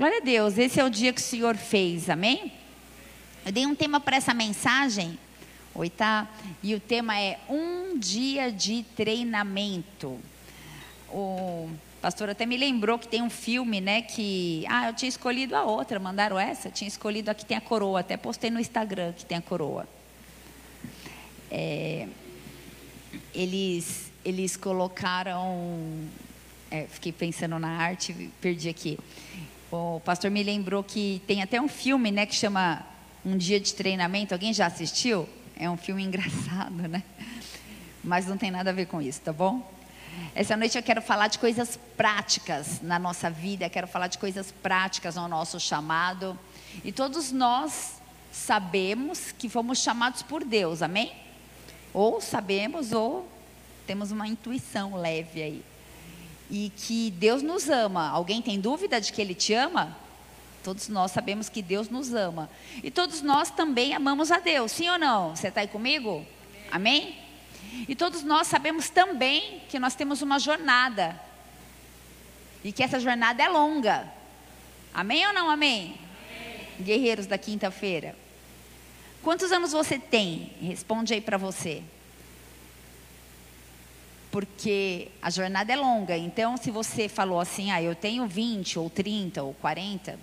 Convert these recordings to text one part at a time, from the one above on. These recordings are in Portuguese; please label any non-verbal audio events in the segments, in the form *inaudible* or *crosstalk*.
Glória a Deus, esse é o dia que o Senhor fez, amém? Eu dei um tema para essa mensagem, oi, tá? E o tema é um dia de treinamento. O pastor até me lembrou que tem um filme, né? Que. Ah, eu tinha escolhido a outra, mandaram essa, tinha escolhido a que tem a coroa, até postei no Instagram que tem a coroa. É, eles, eles colocaram. É, fiquei pensando na arte, perdi aqui. O pastor me lembrou que tem até um filme, né, que chama Um Dia de Treinamento. Alguém já assistiu? É um filme *laughs* engraçado, né? Mas não tem nada a ver com isso, tá bom? Essa noite eu quero falar de coisas práticas na nossa vida, quero falar de coisas práticas no nosso chamado. E todos nós sabemos que fomos chamados por Deus, amém? Ou sabemos, ou temos uma intuição leve aí e que Deus nos ama. Alguém tem dúvida de que Ele te ama? Todos nós sabemos que Deus nos ama. E todos nós também amamos a Deus, sim ou não? Você está aí comigo? Amém? E todos nós sabemos também que nós temos uma jornada. E que essa jornada é longa. Amém ou não amém? amém. Guerreiros da quinta-feira. Quantos anos você tem? Responde aí para você porque a jornada é longa. Então, se você falou assim, ah, eu tenho 20 ou 30 ou 40,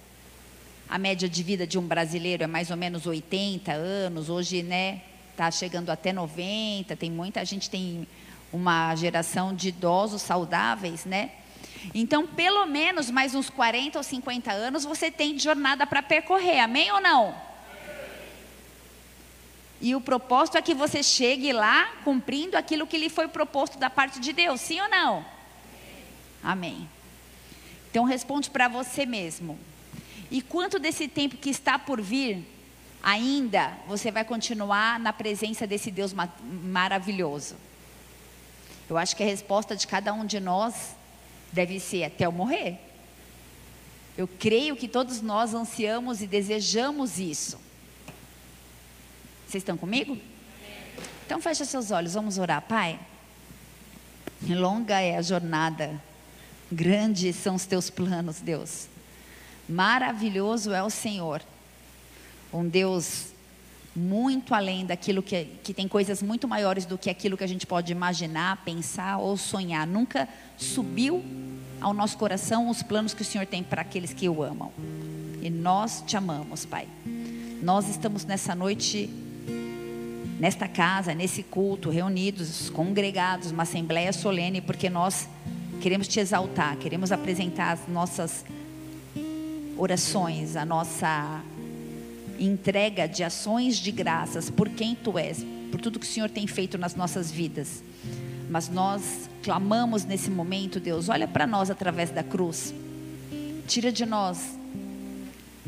a média de vida de um brasileiro é mais ou menos 80 anos. Hoje, né, tá chegando até 90. Tem muita gente tem uma geração de idosos saudáveis, né? Então, pelo menos mais uns 40 ou 50 anos você tem jornada para percorrer. Amém ou não? E o propósito é que você chegue lá cumprindo aquilo que lhe foi proposto da parte de Deus, sim ou não? Amém. Então responde para você mesmo. E quanto desse tempo que está por vir, ainda você vai continuar na presença desse Deus ma maravilhoso? Eu acho que a resposta de cada um de nós deve ser até eu morrer. Eu creio que todos nós ansiamos e desejamos isso. Vocês estão comigo? Então fecha seus olhos, vamos orar, Pai. Longa é a jornada, grandes são os teus planos, Deus. Maravilhoso é o Senhor, um Deus muito além daquilo que, que tem coisas muito maiores do que aquilo que a gente pode imaginar, pensar ou sonhar. Nunca subiu ao nosso coração os planos que o Senhor tem para aqueles que o amam. E nós te amamos, Pai. Nós estamos nessa noite nesta casa, nesse culto, reunidos, congregados, uma assembleia solene, porque nós queremos te exaltar, queremos apresentar as nossas orações, a nossa entrega de ações de graças por quem tu és, por tudo que o Senhor tem feito nas nossas vidas. Mas nós clamamos nesse momento, Deus, olha para nós através da cruz. Tira de nós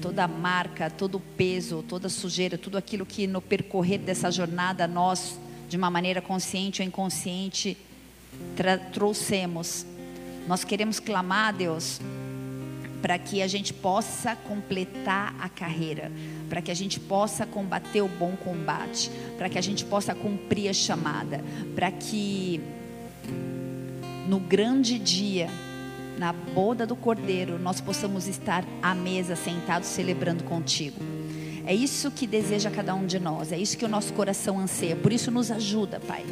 toda a marca, todo o peso, toda a sujeira, tudo aquilo que no percorrer dessa jornada nós, de uma maneira consciente ou inconsciente, trouxemos. Nós queremos clamar, Deus, para que a gente possa completar a carreira, para que a gente possa combater o bom combate, para que a gente possa cumprir a chamada, para que no grande dia na boda do Cordeiro, nós possamos estar à mesa, sentados, celebrando contigo. É isso que deseja cada um de nós, é isso que o nosso coração anseia. Por isso, nos ajuda, Pai.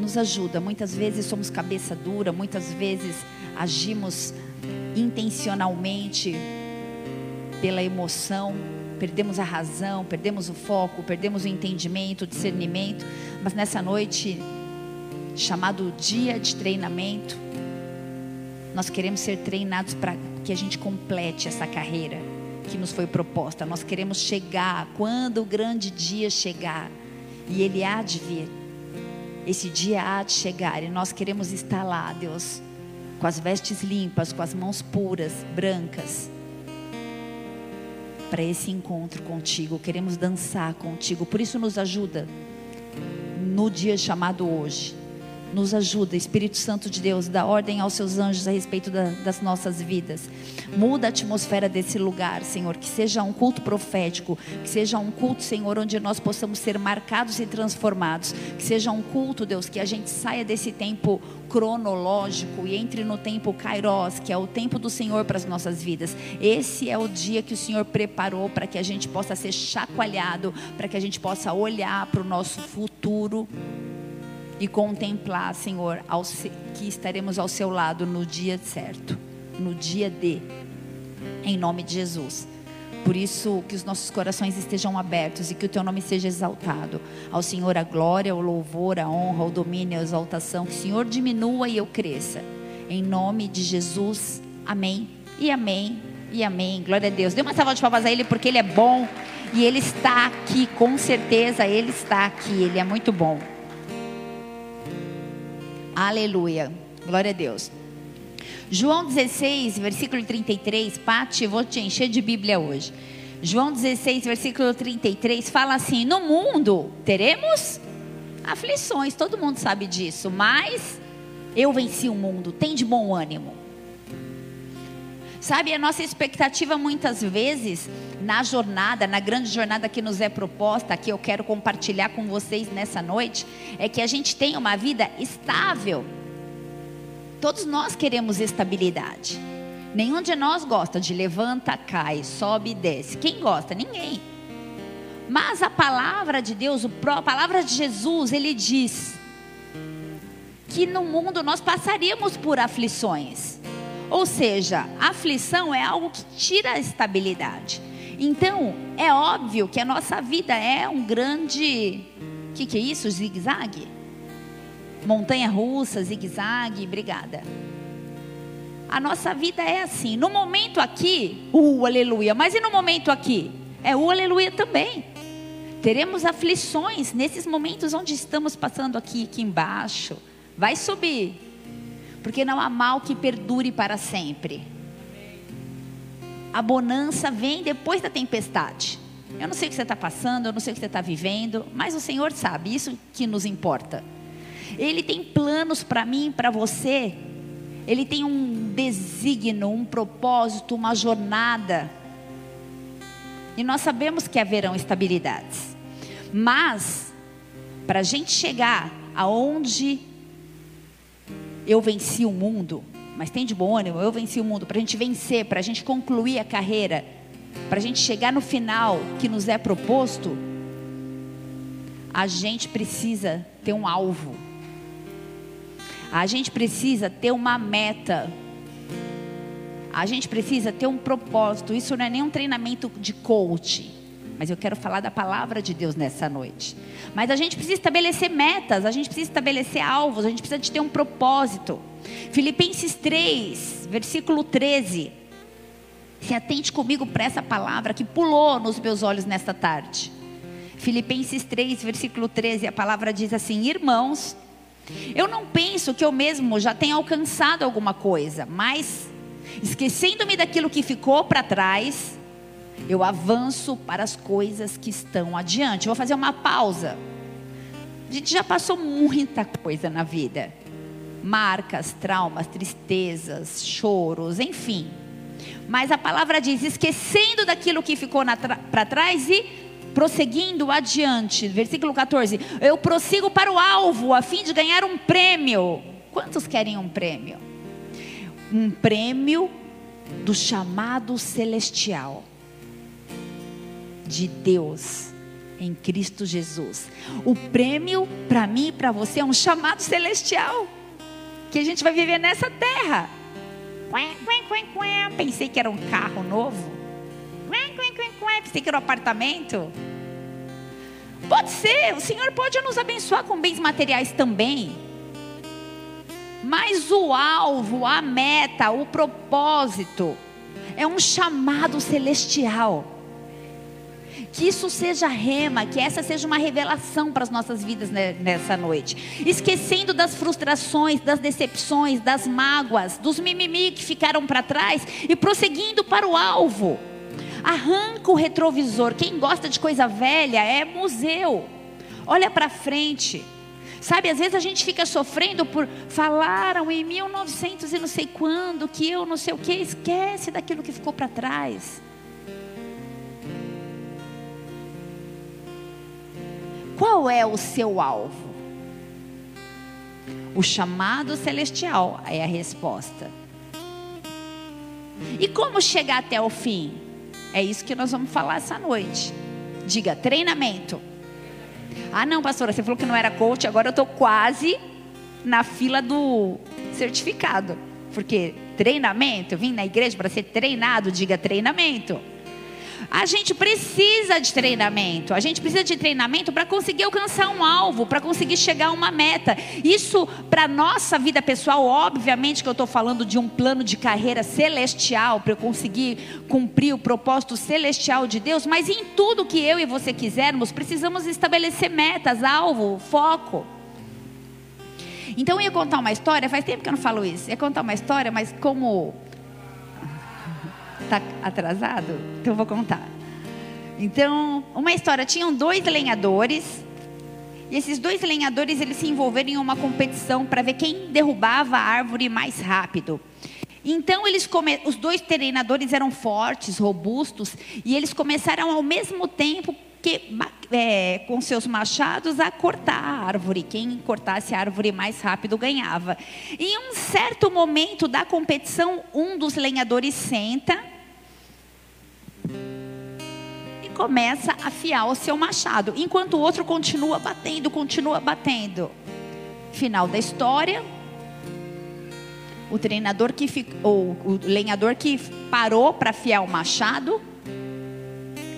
Nos ajuda. Muitas vezes somos cabeça dura, muitas vezes agimos intencionalmente pela emoção, perdemos a razão, perdemos o foco, perdemos o entendimento, o discernimento. Mas nessa noite, chamado dia de treinamento, nós queremos ser treinados para que a gente complete essa carreira que nos foi proposta. Nós queremos chegar quando o grande dia chegar, e ele há de vir. Esse dia há de chegar, e nós queremos estar lá, Deus, com as vestes limpas, com as mãos puras, brancas, para esse encontro contigo. Queremos dançar contigo, por isso nos ajuda no dia chamado hoje Nos ajuda, Espírito Santo de Deus, dá ordem aos seus anjos a respeito da, das nossas vidas. Muda a atmosfera desse lugar, Senhor. Que seja um culto profético. Que seja um culto, Senhor, onde nós possamos ser marcados e transformados. Que seja um culto, Deus, que a gente saia desse tempo cronológico e entre no tempo kairos, que é o tempo do Senhor para as nossas vidas. Esse é o dia que o Senhor preparou para que a gente possa ser chacoalhado, para que a gente possa olhar para o nosso futuro e contemplar, Senhor, que estaremos ao seu lado no dia certo, no dia de, em nome de Jesus. Por isso, que os nossos corações estejam abertos e que o teu nome seja exaltado. Ao Senhor a glória, o louvor, a honra, o domínio, a exaltação. Que o Senhor diminua e eu cresça. Em nome de Jesus. Amém. E amém. E amém. Glória a Deus. Dê uma salva de palmas a Ele porque Ele é bom. E Ele está aqui, com certeza Ele está aqui. Ele é muito bom. Aleluia. Glória a Deus. João 16, versículo 33. Pati, vou te encher de Bíblia hoje. João 16, versículo 33 fala assim: No mundo teremos aflições, todo mundo sabe disso, mas eu venci o mundo, tem de bom ânimo. Sabe, a nossa expectativa muitas vezes na jornada, na grande jornada que nos é proposta, que eu quero compartilhar com vocês nessa noite, é que a gente tenha uma vida estável. Todos nós queremos estabilidade. Nenhum de nós gosta de levanta, cai, sobe e desce. Quem gosta? Ninguém. Mas a palavra de Deus, a palavra de Jesus, ele diz que no mundo nós passaríamos por aflições. Ou seja, aflição é algo que tira a estabilidade. Então, é óbvio que a nossa vida é um grande. O que, que é isso? Zigue-zague? Montanha russa, zigue-zague, obrigada. A nossa vida é assim. No momento aqui, uh, aleluia. Mas e no momento aqui? É o uh, aleluia também. Teremos aflições nesses momentos onde estamos passando aqui, aqui embaixo. Vai subir. Porque não há mal que perdure para sempre. A bonança vem depois da tempestade. Eu não sei o que você está passando, eu não sei o que você está vivendo, mas o Senhor sabe, isso que nos importa. Ele tem planos para mim, para você. Ele tem um desígnio, um propósito, uma jornada. E nós sabemos que haverão estabilidades. Mas, para a gente chegar aonde eu venci o mundo, mas tem de bom ânimo, eu venci o mundo, para a gente vencer, para a gente concluir a carreira, para a gente chegar no final que nos é proposto, a gente precisa ter um alvo. A gente precisa ter uma meta. A gente precisa ter um propósito. Isso não é nem um treinamento de coach. Mas eu quero falar da palavra de Deus nessa noite. Mas a gente precisa estabelecer metas, a gente precisa estabelecer alvos, a gente precisa de ter um propósito. Filipenses 3, versículo 13. Se atente comigo para essa palavra que pulou nos meus olhos nesta tarde. Filipenses 3, versículo 13, a palavra diz assim: Irmãos, eu não penso que eu mesmo já tenha alcançado alguma coisa, mas esquecendo-me daquilo que ficou para trás, eu avanço para as coisas que estão adiante. Eu vou fazer uma pausa. A gente já passou muita coisa na vida: marcas, traumas, tristezas, choros, enfim. Mas a palavra diz: esquecendo daquilo que ficou para trás e prosseguindo adiante, versículo 14: Eu prossigo para o alvo a fim de ganhar um prêmio. Quantos querem um prêmio? Um prêmio do chamado celestial de Deus em Cristo Jesus. O prêmio para mim e para você é um chamado celestial que a gente vai viver nessa terra. Pensei que era um carro novo. Pensei que era um apartamento. Pode ser, o Senhor pode nos abençoar com bens materiais também. Mas o alvo, a meta, o propósito é um chamado celestial. Que isso seja rema, que essa seja uma revelação para as nossas vidas nessa noite. Esquecendo das frustrações, das decepções, das mágoas, dos mimimi que ficaram para trás e prosseguindo para o alvo. Arranca o retrovisor. Quem gosta de coisa velha é museu. Olha para frente. Sabe, às vezes a gente fica sofrendo por falaram em 1900 e não sei quando que eu não sei o que, esquece daquilo que ficou para trás. Qual é o seu alvo? O chamado celestial é a resposta. E como chegar até o fim? É isso que nós vamos falar essa noite. Diga, treinamento. Ah, não, pastora, você falou que não era coach, agora eu estou quase na fila do certificado. Porque treinamento, eu vim na igreja para ser treinado, diga treinamento. A gente precisa de treinamento. A gente precisa de treinamento para conseguir alcançar um alvo, para conseguir chegar a uma meta. Isso para nossa vida pessoal, obviamente que eu estou falando de um plano de carreira celestial para eu conseguir cumprir o propósito celestial de Deus. Mas em tudo que eu e você quisermos, precisamos estabelecer metas, alvo, foco. Então eu ia contar uma história. Faz tempo que eu não falo isso. Eu ia contar uma história, mas como Está atrasado? Então eu vou contar. Então, uma história: tinham dois lenhadores. E esses dois lenhadores eles se envolveram em uma competição para ver quem derrubava a árvore mais rápido. Então eles come... os dois treinadores eram fortes, robustos, e eles começaram ao mesmo tempo que é, com seus machados a cortar a árvore. Quem cortasse a árvore mais rápido ganhava. Em um certo momento da competição, um dos lenhadores senta começa a afiar o seu machado, enquanto o outro continua batendo, continua batendo. Final da história. O treinador que ficou, o lenhador que parou para afiar o machado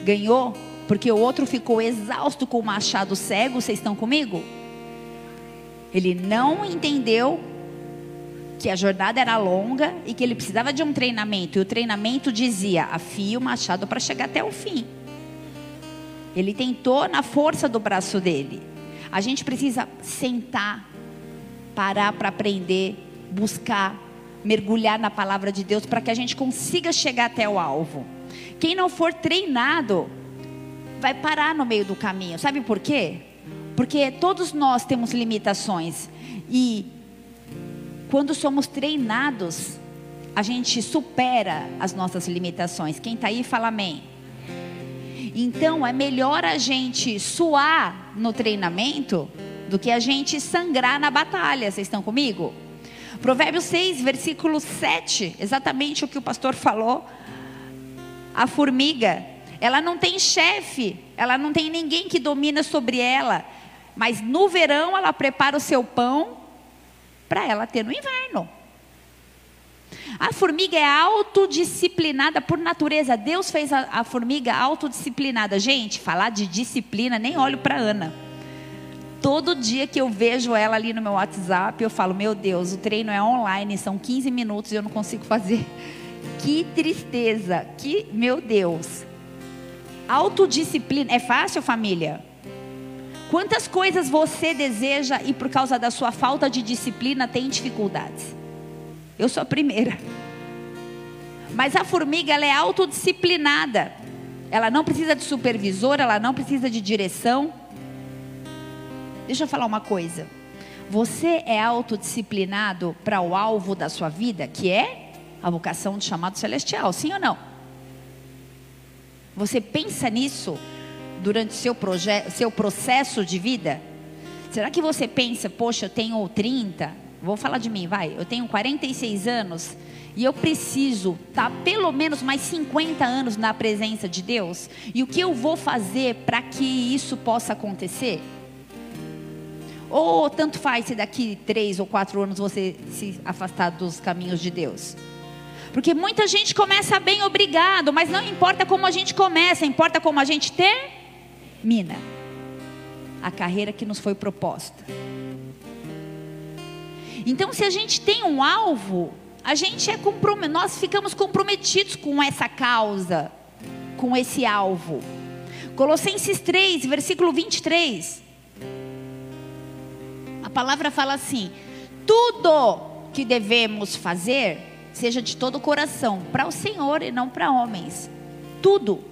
ganhou, porque o outro ficou exausto com o machado cego. Vocês estão comigo? Ele não entendeu que a jornada era longa e que ele precisava de um treinamento. E o treinamento dizia: afie o machado para chegar até o fim. Ele tentou na força do braço dele. A gente precisa sentar, parar para aprender, buscar, mergulhar na palavra de Deus para que a gente consiga chegar até o alvo. Quem não for treinado vai parar no meio do caminho. Sabe por quê? Porque todos nós temos limitações e quando somos treinados, a gente supera as nossas limitações. Quem está aí fala amém. Então é melhor a gente suar no treinamento do que a gente sangrar na batalha. Vocês estão comigo? Provérbios 6, versículo 7, exatamente o que o pastor falou. A formiga, ela não tem chefe, ela não tem ninguém que domina sobre ela, mas no verão ela prepara o seu pão para ela ter no inverno. A formiga é autodisciplinada por natureza. Deus fez a, a formiga autodisciplinada. Gente, falar de disciplina, nem olho para Ana. Todo dia que eu vejo ela ali no meu WhatsApp, eu falo: Meu Deus, o treino é online, são 15 minutos e eu não consigo fazer. *laughs* Que tristeza, que, meu Deus. Autodisciplina, é fácil, família? Quantas coisas você deseja e por causa da sua falta de disciplina tem dificuldades? Eu sou a primeira. Mas a formiga, ela é autodisciplinada. Ela não precisa de supervisor, ela não precisa de direção. Deixa eu falar uma coisa. Você é autodisciplinado para o alvo da sua vida, que é a vocação de chamado celestial, sim ou não? Você pensa nisso durante seu, seu processo de vida? Será que você pensa, poxa, eu tenho 30, Vou falar de mim, vai. Eu tenho 46 anos e eu preciso estar tá pelo menos mais 50 anos na presença de Deus. E o que eu vou fazer para que isso possa acontecer? Ou tanto faz se daqui três ou quatro anos você se afastar dos caminhos de Deus? Porque muita gente começa bem, obrigado, mas não importa como a gente começa, importa como a gente termina a carreira que nos foi proposta. Então, se a gente tem um alvo, a gente é nós ficamos comprometidos com essa causa, com esse alvo. Colossenses 3, versículo 23. A palavra fala assim: tudo que devemos fazer, seja de todo o coração, para o Senhor e não para homens. Tudo.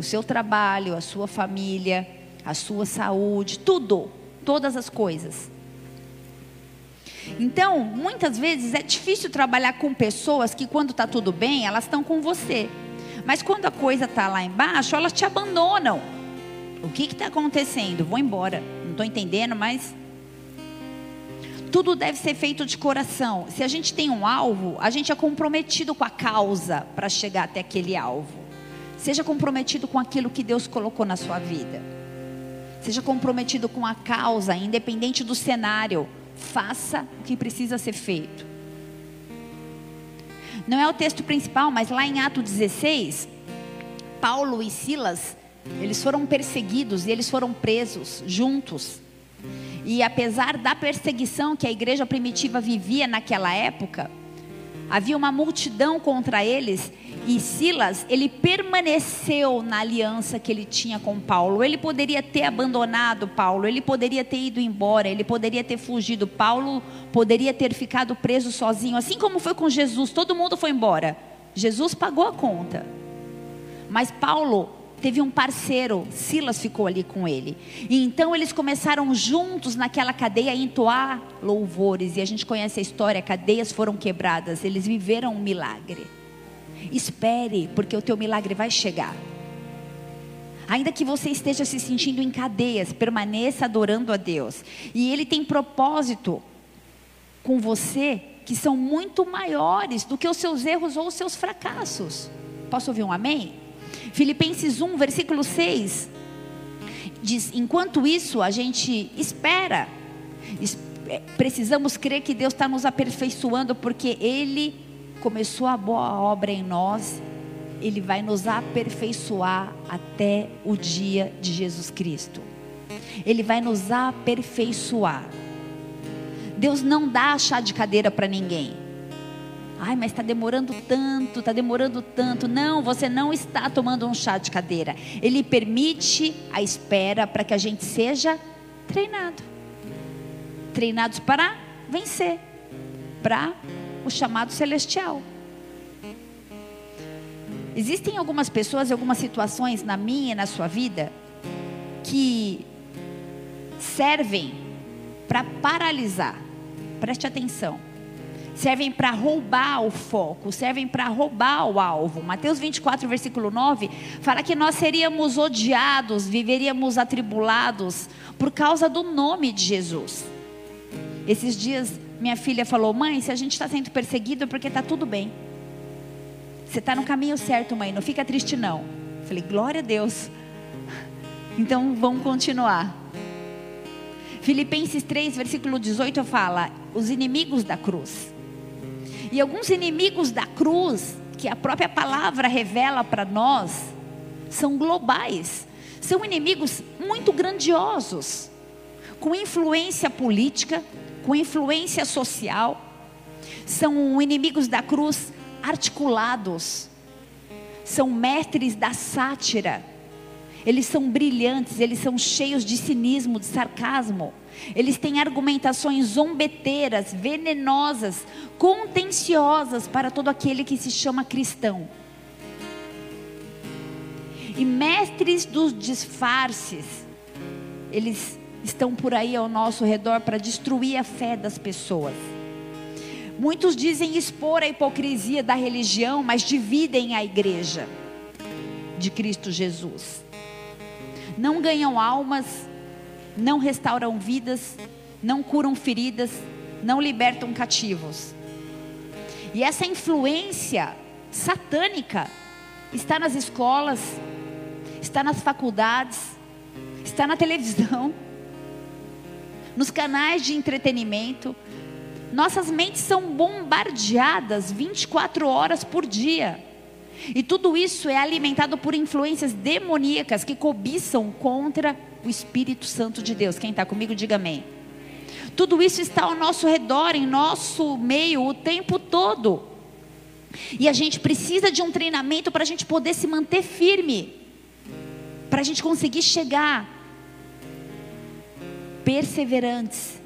O seu trabalho, a sua família, a sua saúde, tudo todas as coisas. Então, muitas vezes é difícil trabalhar com pessoas que, quando está tudo bem, elas estão com você. Mas quando a coisa está lá embaixo, elas te abandonam. O que está acontecendo? Vou embora. Não estou entendendo, mas. Tudo deve ser feito de coração. Se a gente tem um alvo, a gente é comprometido com a causa para chegar até aquele alvo. Seja comprometido com aquilo que Deus colocou na sua vida. Seja comprometido com a causa, independente do cenário. Faça o que precisa ser feito. Não é o texto principal, mas lá em Atos 16, Paulo e Silas, eles foram perseguidos e eles foram presos juntos. E apesar da perseguição que a igreja primitiva vivia naquela época, havia uma multidão contra eles e Silas, ele permaneceu na aliança que ele tinha com Paulo. Ele poderia ter abandonado Paulo, ele poderia ter ido embora, ele poderia ter fugido. Paulo poderia ter ficado preso sozinho, assim como foi com Jesus, todo mundo foi embora. Jesus pagou a conta. Mas Paulo teve um parceiro, Silas ficou ali com ele. E então eles começaram juntos naquela cadeia a entoar louvores. E a gente conhece a história: cadeias foram quebradas, eles viveram um milagre. Espere, porque o teu milagre vai chegar. Ainda que você esteja se sentindo em cadeias, permaneça adorando a Deus. E Ele tem propósito com você que são muito maiores do que os seus erros ou os seus fracassos. Posso ouvir um amém? Filipenses 1, versículo 6 diz: Enquanto isso, a gente espera, é, precisamos crer que Deus está nos aperfeiçoando, porque Ele começou a boa obra em nós, Ele vai nos aperfeiçoar até o dia de Jesus Cristo. Ele vai nos aperfeiçoar. Deus não dá chá de cadeira para ninguém. Ai, mas está demorando tanto, está demorando tanto. Não, você não está tomando um chá de cadeira. Ele permite a espera para que a gente seja treinado treinados para vencer, para o chamado celestial. Existem algumas pessoas, algumas situações na minha e na sua vida que servem para paralisar. Preste atenção. Servem para roubar o foco, servem para roubar o alvo. Mateus 24, versículo 9, fala que nós seríamos odiados, viveríamos atribulados por causa do nome de Jesus. Esses dias minha filha falou: Mãe, se a gente está sendo perseguido é porque está tudo bem. Você está no caminho certo, mãe, não fica triste não. Falei: Glória a Deus. Então vamos continuar. Filipenses 3, versículo 18 fala: Os inimigos da cruz. E alguns inimigos da cruz, que a própria palavra revela para nós, são globais. São inimigos muito grandiosos, com influência política, com influência social, são inimigos da cruz articulados, são mestres da sátira, eles são brilhantes, eles são cheios de cinismo, de sarcasmo. Eles têm argumentações zombeteiras, venenosas, contenciosas para todo aquele que se chama cristão. E mestres dos disfarces, eles estão por aí ao nosso redor para destruir a fé das pessoas. Muitos dizem expor a hipocrisia da religião, mas dividem a igreja de Cristo Jesus. Não ganham almas, não restauram vidas, não curam feridas, não libertam cativos. E essa influência satânica está nas escolas, está nas faculdades, está na televisão nos canais de entretenimento. Nossas mentes são bombardeadas 24 horas por dia. E tudo isso é alimentado por influências demoníacas que cobiçam contra o Espírito Santo de Deus. Quem está comigo, diga amém. Tudo isso está ao nosso redor, em nosso meio, o tempo todo. E a gente precisa de um treinamento para a gente poder se manter firme, para a gente conseguir chegar perseverantes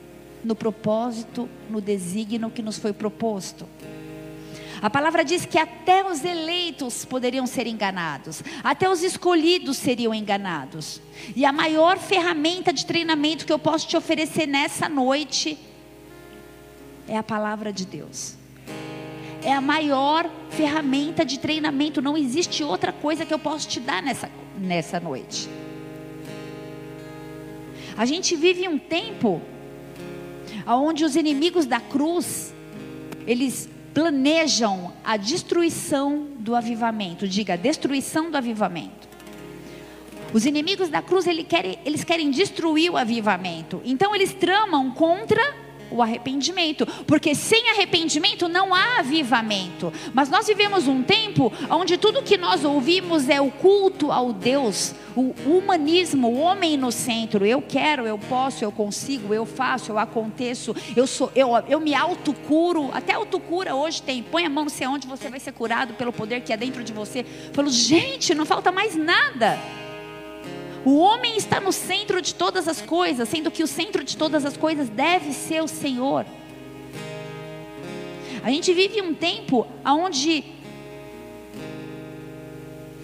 no propósito, no desígnio que nos foi proposto. A palavra diz que até os eleitos poderiam ser enganados, até os escolhidos seriam enganados. E a maior ferramenta de treinamento que eu posso te oferecer nessa noite é a palavra de Deus. É a maior ferramenta de treinamento, não existe outra coisa que eu posso te dar nessa, nessa noite. A gente vive um tempo onde os inimigos da cruz, eles planejam a destruição do avivamento. Diga, destruição do avivamento. Os inimigos da cruz, eles querem, eles querem destruir o avivamento. Então, eles tramam contra o arrependimento, porque sem arrependimento não há avivamento. Mas nós vivemos um tempo onde tudo que nós ouvimos é o culto ao Deus, o humanismo, o homem no centro. Eu quero, eu posso, eu consigo, eu faço, eu aconteço, eu sou, eu, eu me autocuro. Até autocura hoje tem. Põe a mão não sei onde você vai ser curado pelo poder que é dentro de você. Falo, gente, não falta mais nada. O homem está no centro de todas as coisas, sendo que o centro de todas as coisas deve ser o Senhor. A gente vive um tempo onde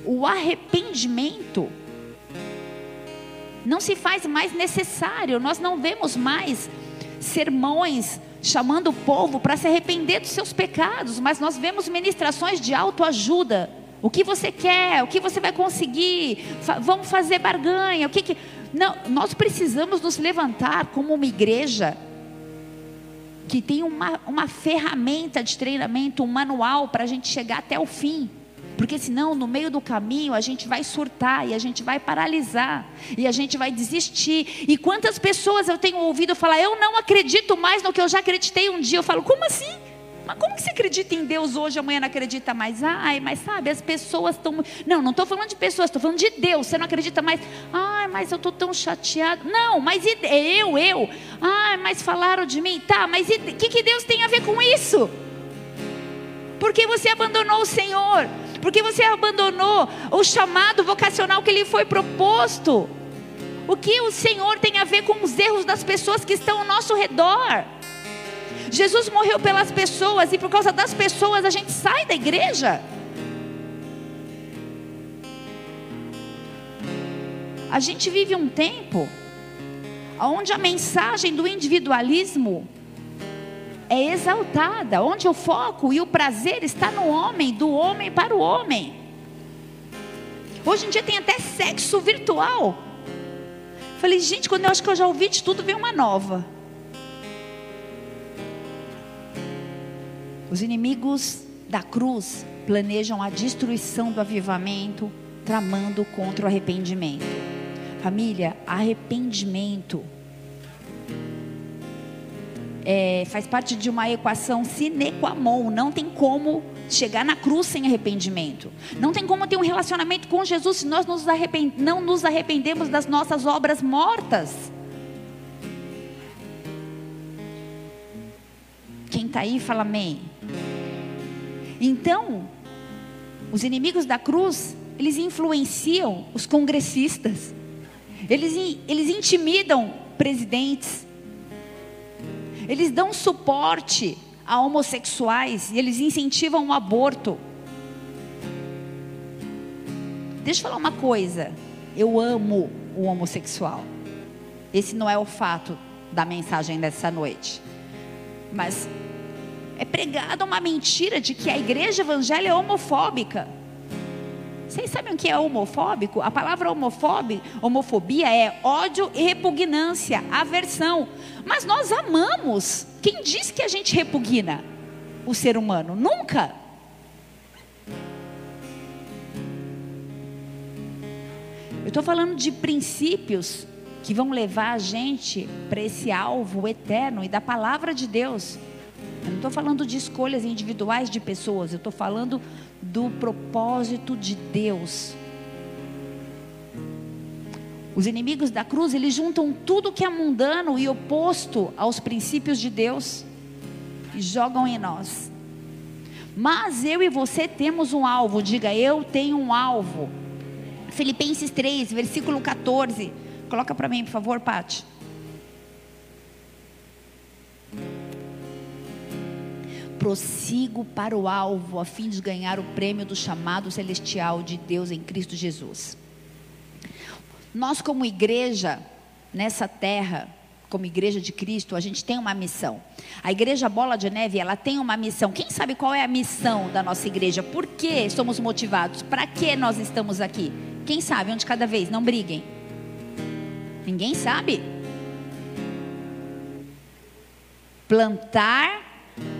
o arrependimento não se faz mais necessário. Nós não vemos mais sermões chamando o povo para se arrepender dos seus pecados, mas nós vemos ministrações de autoajuda o que você quer? O que você vai conseguir? Vamos fazer barganha? O que, que... Não, nós precisamos nos levantar como uma igreja que tem uma, uma ferramenta de treinamento, um manual para a gente chegar até o fim. Porque senão, no meio do caminho, a gente vai surtar e a gente vai paralisar e a gente vai desistir. E quantas pessoas eu tenho ouvido falar, eu não acredito mais no que eu já acreditei um dia. Eu falo, como assim? Mas como que você acredita em Deus hoje, amanhã não acredita mais? Ai, mas sabe, as pessoas estão. Não, não estou falando de pessoas, estou falando de Deus. Você não acredita mais? Ai, mas eu estou tão chateado. Não, mas e eu, eu? Ai, mas falaram de mim. Tá, mas o que, que Deus tem a ver com isso? Porque você abandonou o Senhor? Porque você abandonou o chamado vocacional que lhe foi proposto? O que o Senhor tem a ver com os erros das pessoas que estão ao nosso redor? Jesus morreu pelas pessoas e por causa das pessoas a gente sai da igreja. A gente vive um tempo onde a mensagem do individualismo é exaltada, onde o foco e o prazer está no homem, do homem para o homem. Hoje em dia tem até sexo virtual. Falei, gente, quando eu acho que eu já ouvi de tudo, vem uma nova. Os inimigos da cruz planejam a destruição do avivamento, tramando contra o arrependimento. Família, arrependimento é, faz parte de uma equação sine qua non. Não tem como chegar na cruz sem arrependimento. Não tem como ter um relacionamento com Jesus se nós nos não nos arrependemos das nossas obras mortas. Está aí, fala amém. Então, os inimigos da cruz, eles influenciam os congressistas, eles, eles intimidam presidentes, eles dão suporte a homossexuais e eles incentivam o aborto. Deixa eu falar uma coisa, eu amo o homossexual. Esse não é o fato da mensagem dessa noite. Mas é pregada uma mentira de que a igreja evangélica é homofóbica. Vocês sabem o que é homofóbico? A palavra homofobia, homofobia é ódio e repugnância, aversão. Mas nós amamos. Quem diz que a gente repugna o ser humano? Nunca. Eu estou falando de princípios que vão levar a gente para esse alvo eterno e da palavra de Deus. Eu não estou falando de escolhas individuais de pessoas, eu estou falando do propósito de Deus. Os inimigos da cruz, eles juntam tudo que é mundano e oposto aos princípios de Deus e jogam em nós. Mas eu e você temos um alvo, diga eu tenho um alvo. Filipenses 3, versículo 14. Coloca para mim, por favor, Pati. Prossigo para o alvo a fim de ganhar o prêmio do chamado celestial de Deus em Cristo Jesus. Nós, como igreja, nessa terra, como igreja de Cristo, a gente tem uma missão. A igreja Bola de Neve, ela tem uma missão. Quem sabe qual é a missão da nossa igreja? Por que somos motivados? Para que nós estamos aqui? Quem sabe? Um de cada vez, não briguem. Ninguém sabe. Plantar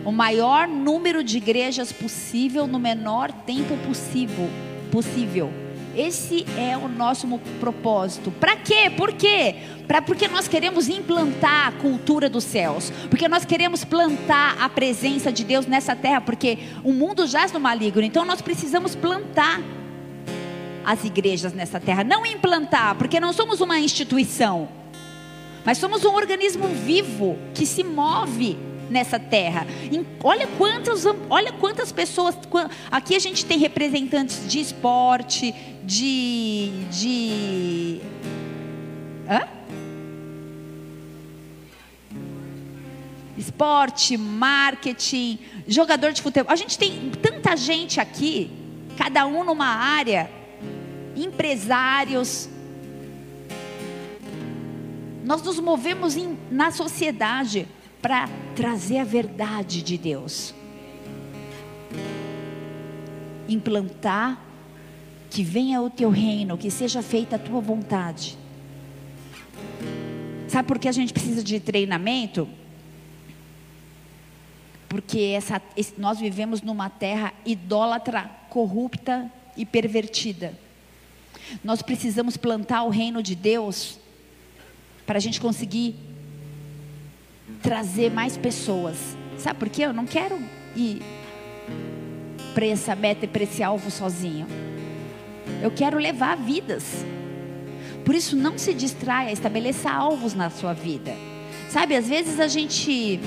o maior número de igrejas possível no menor tempo possível. possível. Esse é o nosso propósito. Para quê? Por quê? Pra, porque nós queremos implantar a cultura dos céus. Porque nós queremos plantar a presença de Deus nessa terra. Porque o mundo jaz no maligno. Então nós precisamos plantar as igrejas nessa terra. Não implantar, porque não somos uma instituição. Mas somos um organismo vivo que se move nessa terra. Olha quantas, olha quantas pessoas. Aqui a gente tem representantes de esporte, de. de hã? Esporte, marketing, jogador de futebol. A gente tem tanta gente aqui, cada um numa área, empresários. Nós nos movemos em, na sociedade para trazer a verdade de Deus. Implantar que venha o teu reino, que seja feita a tua vontade. Sabe por que a gente precisa de treinamento? Porque essa, nós vivemos numa terra idólatra, corrupta e pervertida. Nós precisamos plantar o reino de Deus para a gente conseguir trazer mais pessoas. Sabe por quê? Eu não quero ir para essa meta e para esse alvo sozinho. Eu quero levar vidas. Por isso, não se distraia, estabeleça alvos na sua vida. Sabe, às vezes a gente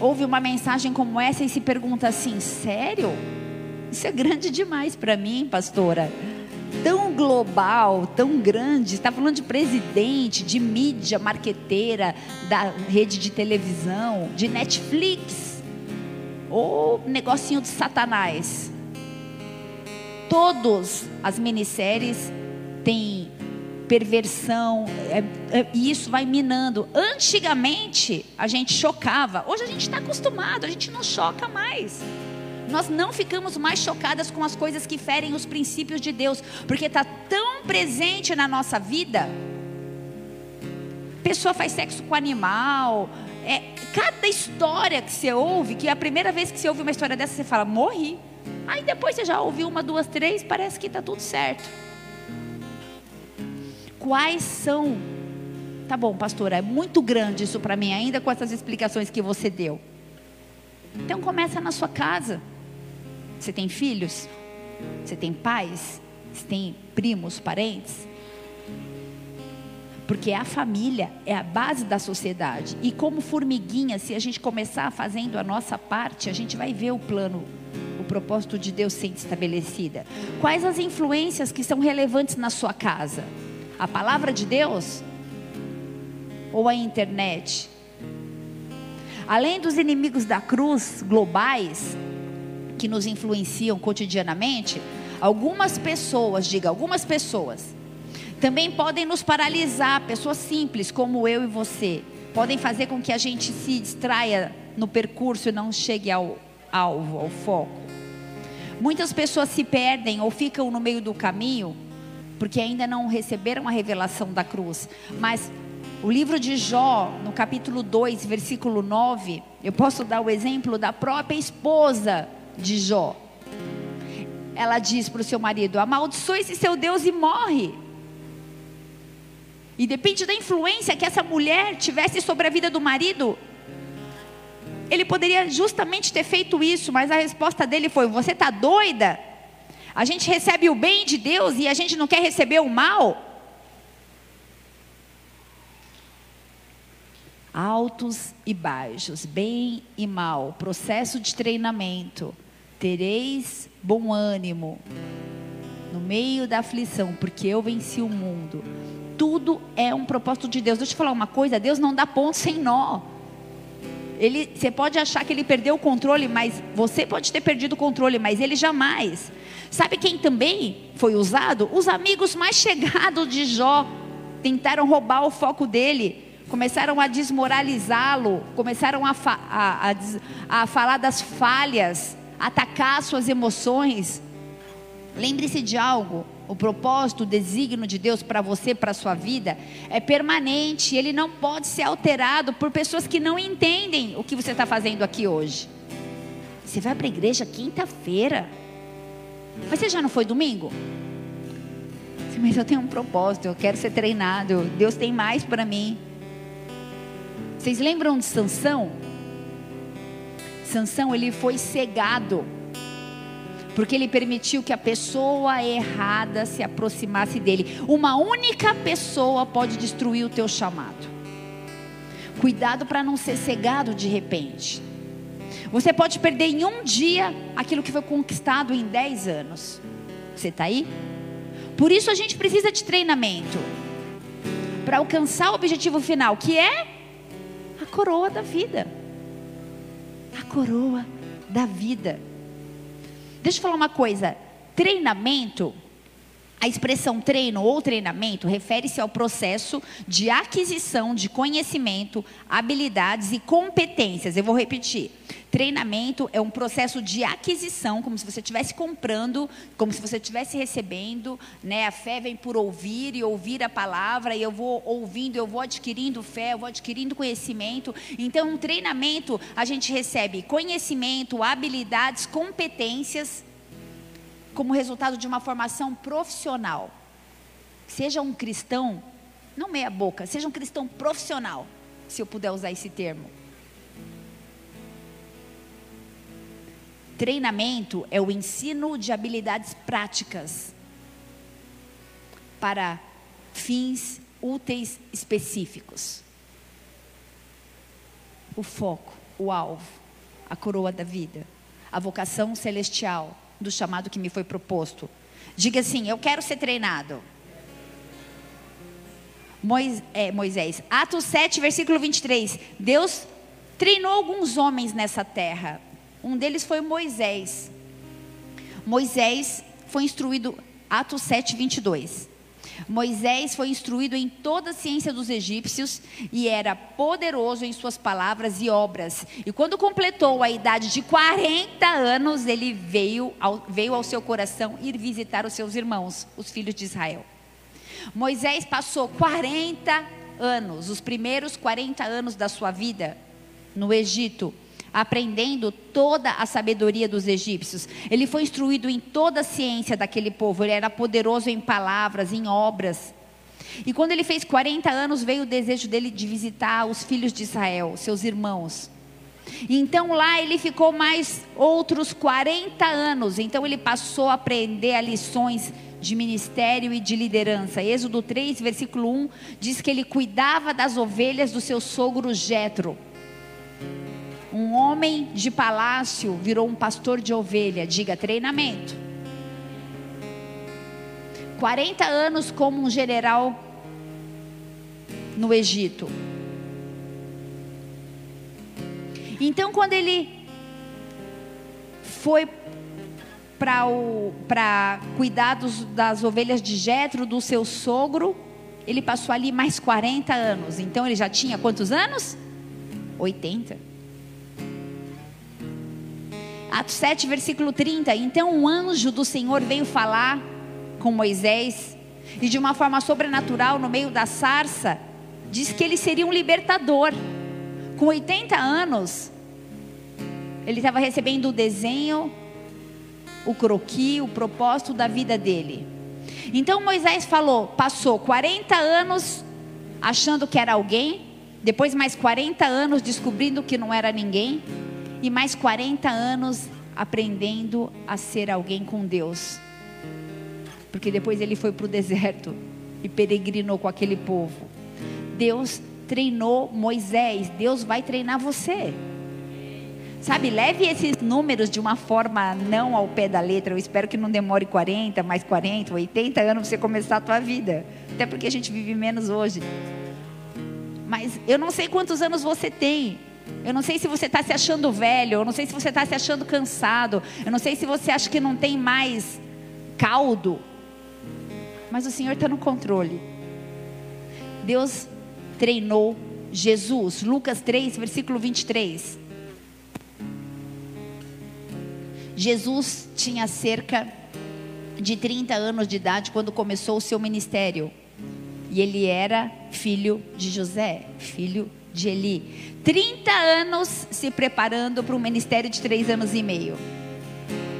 ouve uma mensagem como essa e se pergunta assim: sério? Isso é grande demais para mim, pastora tão global, tão grande. Está falando de presidente, de mídia marqueteira, da rede de televisão, de Netflix, ou negocinho de Satanás. Todas as minisséries têm perversão, é, é, e isso vai minando. Antigamente a gente chocava, hoje a gente está acostumado, a gente não choca mais nós não ficamos mais chocadas com as coisas que ferem os princípios de Deus, porque está tão presente na nossa vida. Pessoa faz sexo com animal. É, cada história que você ouve, que é a primeira vez que você ouve uma história dessa, você fala, morri. Aí depois você já ouviu uma, duas, três, parece que está tudo certo. Quais são. Tá bom, pastora, é muito grande isso para mim, ainda com essas explicações que você deu. Então começa na sua casa. Você tem filhos? Você tem pais? Você tem primos, parentes? Porque a família é a base da sociedade. E como formiguinha, se a gente começar fazendo a nossa parte, a gente vai ver o plano, o propósito de Deus sendo estabelecida. Quais as influências que são relevantes na sua casa? A palavra de Deus? Ou a internet? Além dos inimigos da cruz globais, que nos influenciam cotidianamente, algumas pessoas, diga, algumas pessoas, também podem nos paralisar, pessoas simples como eu e você, podem fazer com que a gente se distraia no percurso e não chegue ao alvo, ao foco. Muitas pessoas se perdem ou ficam no meio do caminho porque ainda não receberam a revelação da cruz. Mas o livro de Jó, no capítulo 2, versículo 9, eu posso dar o exemplo da própria esposa de Jó. Ela diz para o seu marido: amaldiçoe esse seu Deus e morre. E depende da influência que essa mulher tivesse sobre a vida do marido. Ele poderia justamente ter feito isso, mas a resposta dele foi: Você está doida? A gente recebe o bem de Deus e a gente não quer receber o mal? Altos e baixos, bem e mal, processo de treinamento tereis bom ânimo no meio da aflição, porque eu venci o mundo. Tudo é um propósito de Deus. Deixa eu te falar uma coisa: Deus não dá ponto sem nó. Ele, você pode achar que ele perdeu o controle, mas você pode ter perdido o controle, mas ele jamais. Sabe quem também foi usado? Os amigos mais chegados de Jó tentaram roubar o foco dele, começaram a desmoralizá-lo, começaram a, fa a, a, a falar das falhas, atacar suas emoções. Lembre-se de algo: o propósito, o desígnio de Deus para você, para a sua vida, é permanente. Ele não pode ser alterado por pessoas que não entendem o que você está fazendo aqui hoje. Você vai para a igreja quinta-feira, mas você já não foi domingo? Mas eu tenho um propósito, eu quero ser treinado. Deus tem mais para mim. Vocês lembram de Sansão? Sansão ele foi cegado porque ele permitiu que a pessoa errada se aproximasse dele. Uma única pessoa pode destruir o teu chamado. Cuidado para não ser cegado de repente. Você pode perder em um dia aquilo que foi conquistado em dez anos. Você está aí? Por isso a gente precisa de treinamento para alcançar o objetivo final, que é coroa da vida. A coroa da vida. Deixa eu falar uma coisa: treinamento, a expressão treino ou treinamento refere-se ao processo de aquisição de conhecimento, habilidades e competências. Eu vou repetir. Treinamento é um processo de aquisição, como se você estivesse comprando, como se você estivesse recebendo, né? A fé vem por ouvir e ouvir a palavra, e eu vou ouvindo, eu vou adquirindo fé, eu vou adquirindo conhecimento. Então, um treinamento, a gente recebe conhecimento, habilidades, competências, como resultado de uma formação profissional. Seja um cristão, não meia boca, seja um cristão profissional, se eu puder usar esse termo. Treinamento é o ensino de habilidades práticas para fins úteis específicos. O foco, o alvo, a coroa da vida, a vocação celestial do chamado que me foi proposto. Diga assim: Eu quero ser treinado. Moisés, é, Moisés, Atos 7, versículo 23. Deus treinou alguns homens nessa terra um deles foi Moisés. Moisés foi instruído, Atos 7, 22. Moisés foi instruído em toda a ciência dos egípcios e era poderoso em suas palavras e obras. E quando completou a idade de 40 anos, ele veio ao, veio ao seu coração ir visitar os seus irmãos, os filhos de Israel. Moisés passou 40 anos, os primeiros 40 anos da sua vida, no Egito aprendendo toda a sabedoria dos egípcios. Ele foi instruído em toda a ciência daquele povo, ele era poderoso em palavras, em obras. E quando ele fez 40 anos, veio o desejo dele de visitar os filhos de Israel, seus irmãos. Então lá ele ficou mais outros 40 anos. Então ele passou a aprender a lições de ministério e de liderança. Êxodo 3, versículo 1 diz que ele cuidava das ovelhas do seu sogro Jetro. Um homem de palácio virou um pastor de ovelha. Diga treinamento. 40 anos como um general no Egito. Então, quando ele foi para cuidar dos, das ovelhas de Jetro, do seu sogro, ele passou ali mais 40 anos. Então, ele já tinha quantos anos? 80. Atos 7, versículo 30. Então um anjo do Senhor veio falar com Moisés, e de uma forma sobrenatural, no meio da sarça, diz que ele seria um libertador. Com 80 anos, ele estava recebendo o desenho, o croqui, o propósito da vida dele. Então Moisés falou, passou 40 anos achando que era alguém, depois mais 40 anos descobrindo que não era ninguém e mais 40 anos aprendendo a ser alguém com Deus. Porque depois ele foi para o deserto e peregrinou com aquele povo. Deus treinou Moisés, Deus vai treinar você. Sabe, leve esses números de uma forma não ao pé da letra. Eu espero que não demore 40, mais 40, 80 anos você começar a tua vida. Até porque a gente vive menos hoje. Mas eu não sei quantos anos você tem. Eu não sei se você está se achando velho, eu não sei se você está se achando cansado, eu não sei se você acha que não tem mais caldo, mas o Senhor está no controle. Deus treinou Jesus, Lucas 3, versículo 23. Jesus tinha cerca de 30 anos de idade quando começou o seu ministério. E ele era filho de José, filho de Eli. 30 anos se preparando para um ministério de três anos e meio.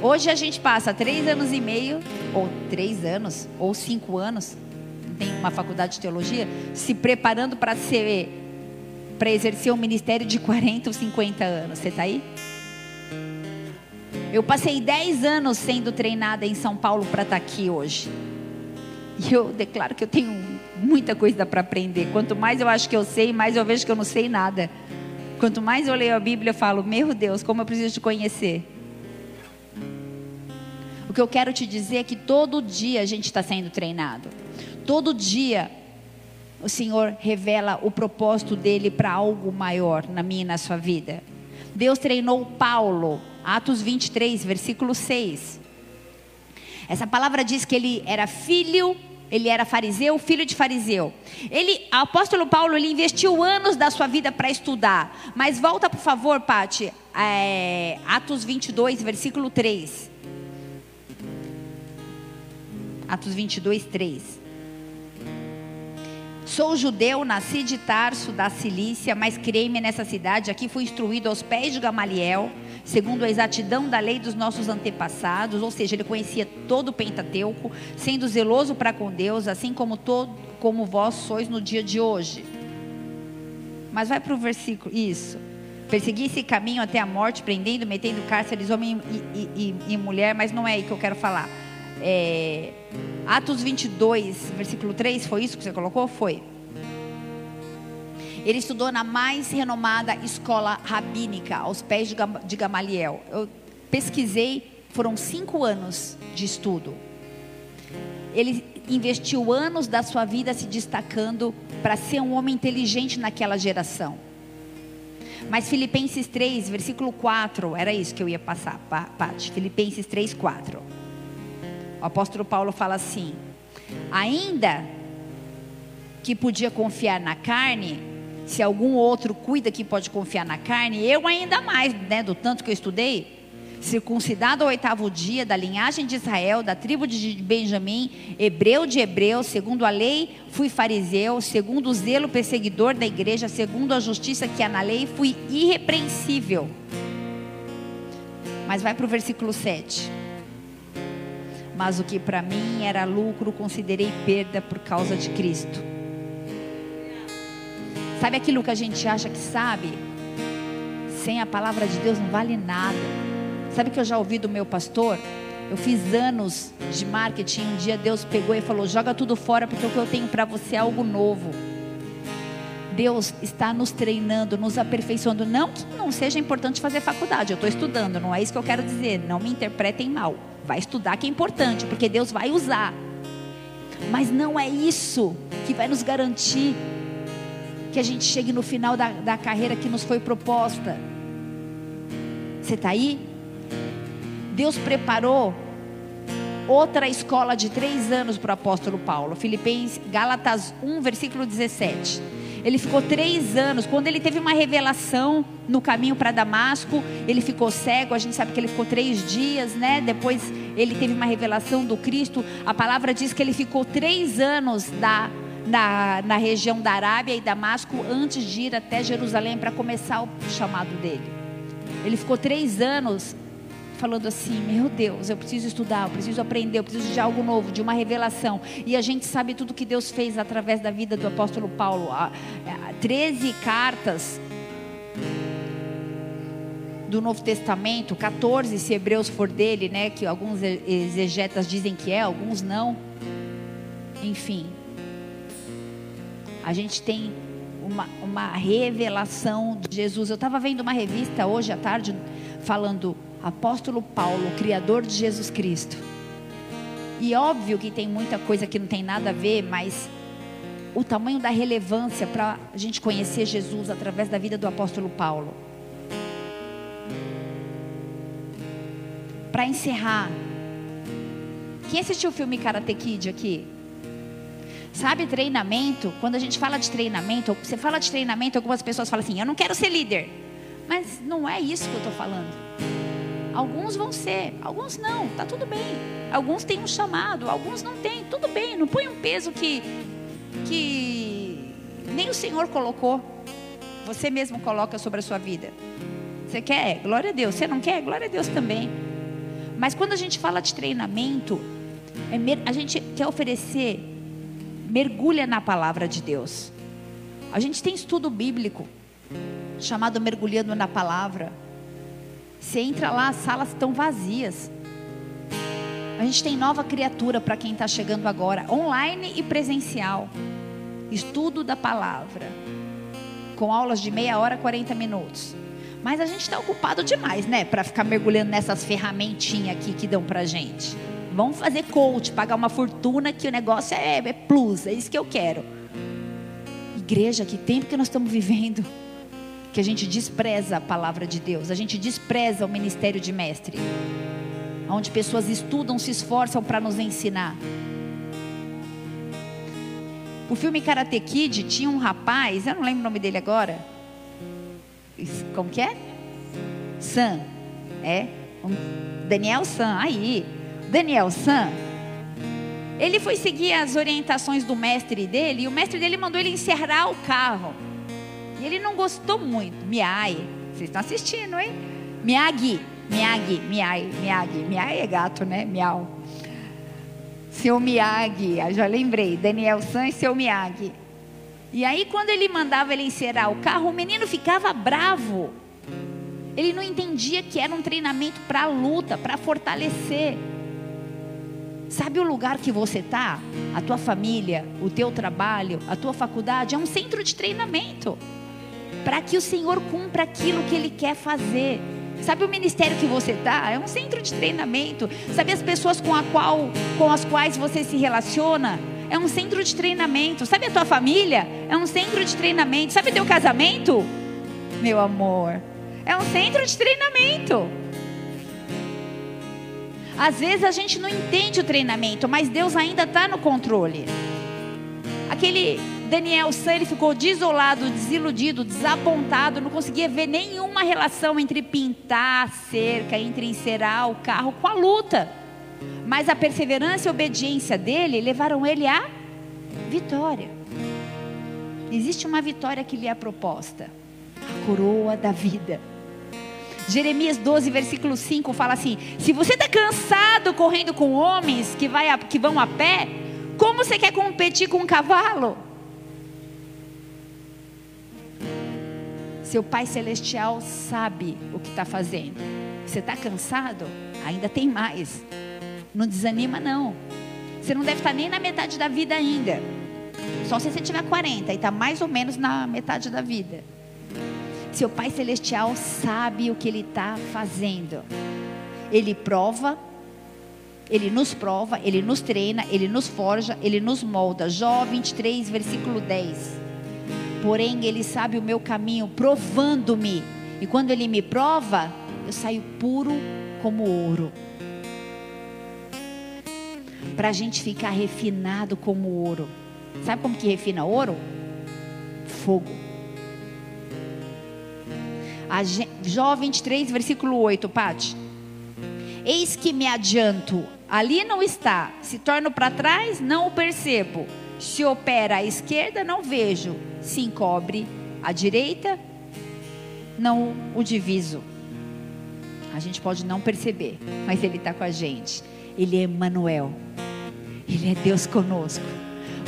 Hoje a gente passa três anos e meio, ou três anos, ou cinco anos, tem uma faculdade de teologia, se preparando para ser, para exercer um ministério de 40 ou 50 anos. Você está aí? Eu passei 10 anos sendo treinada em São Paulo para estar aqui hoje. E eu declaro que eu tenho muita coisa para aprender. Quanto mais eu acho que eu sei, mais eu vejo que eu não sei nada. Quanto mais eu leio a Bíblia, eu falo: Meu Deus, como eu preciso te conhecer. O que eu quero te dizer é que todo dia a gente está sendo treinado. Todo dia o Senhor revela o propósito dele para algo maior na minha e na sua vida. Deus treinou Paulo, Atos 23, versículo 6. Essa palavra diz que ele era filho ele era fariseu, filho de fariseu. Ele, o apóstolo Paulo, ele investiu anos da sua vida para estudar. Mas volta, por favor, Pati, é, Atos 22, versículo 3. Atos 22, 3. Sou judeu, nasci de Tarso, da Cilícia, mas criei-me nessa cidade. Aqui fui instruído aos pés de Gamaliel segundo a exatidão da lei dos nossos antepassados, ou seja, ele conhecia todo o Pentateuco, sendo zeloso para com Deus, assim como todo, como vós sois no dia de hoje. Mas vai para o versículo, isso. Persegui esse caminho até a morte, prendendo, metendo cárceres, homem e, e, e, mulher, mas não é aí que eu quero falar. É, Atos 22, versículo 3, foi isso que você colocou? Foi. Ele estudou na mais renomada escola rabínica, aos pés de Gamaliel. Eu pesquisei, foram cinco anos de estudo. Ele investiu anos da sua vida se destacando para ser um homem inteligente naquela geração. Mas Filipenses 3, versículo 4, era isso que eu ia passar, Paty. Filipenses 3, 4. O apóstolo Paulo fala assim: ainda que podia confiar na carne, se algum outro cuida que pode confiar na carne, eu ainda mais, né, do tanto que eu estudei. Circuncidado ao oitavo dia, da linhagem de Israel, da tribo de Benjamim, hebreu de hebreus, segundo a lei fui fariseu, segundo o zelo perseguidor da igreja, segundo a justiça que há na lei, fui irrepreensível. Mas vai para o versículo 7. Mas o que para mim era lucro, considerei perda por causa de Cristo. Sabe aquilo que a gente acha que sabe? Sem a palavra de Deus não vale nada. Sabe que eu já ouvi do meu pastor? Eu fiz anos de marketing. Um dia Deus pegou e falou: joga tudo fora, porque o que eu tenho para você é algo novo. Deus está nos treinando, nos aperfeiçoando. Não que não seja importante fazer faculdade, eu estou estudando, não é isso que eu quero dizer. Não me interpretem mal. Vai estudar que é importante, porque Deus vai usar. Mas não é isso que vai nos garantir que a gente chegue no final da, da carreira que nos foi proposta. Você está aí? Deus preparou outra escola de três anos para o apóstolo Paulo. Filipenses, Gálatas 1, versículo 17. Ele ficou três anos. Quando ele teve uma revelação no caminho para Damasco, ele ficou cego. A gente sabe que ele ficou três dias, né? Depois ele teve uma revelação do Cristo. A palavra diz que ele ficou três anos da na, na região da Arábia e Damasco antes de ir até Jerusalém para começar o chamado dele. Ele ficou três anos falando assim: Meu Deus, eu preciso estudar, eu preciso aprender, eu preciso de algo novo, de uma revelação. E a gente sabe tudo que Deus fez através da vida do apóstolo Paulo. Treze cartas do Novo Testamento, 14 se Hebreus for dele, né? Que alguns exegetas dizem que é, alguns não. Enfim, a gente tem uma, uma revelação de Jesus. Eu estava vendo uma revista hoje à tarde falando Apóstolo Paulo, Criador de Jesus Cristo. E óbvio que tem muita coisa que não tem nada a ver, mas o tamanho da relevância para a gente conhecer Jesus através da vida do apóstolo Paulo. Para encerrar, quem assistiu o filme Karate Kid aqui? Sabe treinamento? Quando a gente fala de treinamento, você fala de treinamento, algumas pessoas falam assim: "Eu não quero ser líder". Mas não é isso que eu estou falando. Alguns vão ser, alguns não, tá tudo bem. Alguns têm um chamado, alguns não têm, tudo bem. Não põe um peso que que nem o Senhor colocou. Você mesmo coloca sobre a sua vida. Você quer? Glória a Deus. Você não quer? Glória a Deus também. Mas quando a gente fala de treinamento, é a gente quer oferecer, mergulha na palavra de Deus. A gente tem estudo bíblico chamado Mergulhando na Palavra. Você entra lá, as salas estão vazias. A gente tem nova criatura para quem está chegando agora, online e presencial. Estudo da palavra, com aulas de meia hora, 40 minutos. Mas a gente está ocupado demais, né? Para ficar mergulhando nessas ferramentinhas aqui que dão para gente. Vamos fazer coach, pagar uma fortuna que o negócio é, é plus, é isso que eu quero. Igreja, que tempo que nós estamos vivendo que a gente despreza a palavra de Deus, a gente despreza o ministério de mestre, onde pessoas estudam, se esforçam para nos ensinar. O filme Karate Kid tinha um rapaz, eu não lembro o nome dele agora. Como que é? Sam. É? Daniel Sam. Aí. Daniel Sam. Ele foi seguir as orientações do mestre dele e o mestre dele mandou ele encerrar o carro. E ele não gostou muito. Miyagi. Vocês estão assistindo, hein? Miyagi. Miyagi. Miyagi. Miyagi. Miyagi é gato, né? Miau. Seu Miyagi. Eu já lembrei. Daniel San e seu Miyagi. E aí, quando ele mandava ele encerar o carro, o menino ficava bravo. Ele não entendia que era um treinamento para luta, para fortalecer. Sabe o lugar que você está? A tua família, o teu trabalho, a tua faculdade é um centro de treinamento para que o Senhor cumpra aquilo que Ele quer fazer. Sabe o ministério que você está? É um centro de treinamento. Sabe as pessoas com, a qual, com as quais você se relaciona? É um centro de treinamento. Sabe a tua família? É um centro de treinamento. Sabe o teu casamento? Meu amor, é um centro de treinamento. Às vezes a gente não entende o treinamento, mas Deus ainda está no controle. Aquele Daniel San ele ficou desolado, desiludido, desapontado, não conseguia ver nenhuma relação entre pintar a cerca, entre encerar o carro com a luta. Mas a perseverança e a obediência dele levaram ele à vitória. Existe uma vitória que lhe é proposta: a coroa da vida. Jeremias 12, versículo 5 fala assim: Se você está cansado correndo com homens que, vai a, que vão a pé, como você quer competir com um cavalo? Seu Pai Celestial sabe o que está fazendo. Você está cansado? Ainda tem mais. Não desanima, não. Você não deve estar tá nem na metade da vida ainda. Só se você tiver 40 e está mais ou menos na metade da vida. Seu Pai Celestial sabe o que Ele está fazendo. Ele prova, Ele nos prova, Ele nos treina, Ele nos forja, Ele nos molda. Jó 23, versículo 10. Porém, Ele sabe o meu caminho, provando-me. E quando Ele me prova, eu saio puro como ouro. Para a gente ficar refinado como ouro. Sabe como que refina ouro? Fogo. A Jó 23, versículo 8, Pati. Eis que me adianto, ali não está. Se torno para trás, não o percebo. Se opera à esquerda, não vejo se encobre à direita, não o diviso. A gente pode não perceber, mas Ele está com a gente. Ele é Emmanuel. Ele é Deus conosco.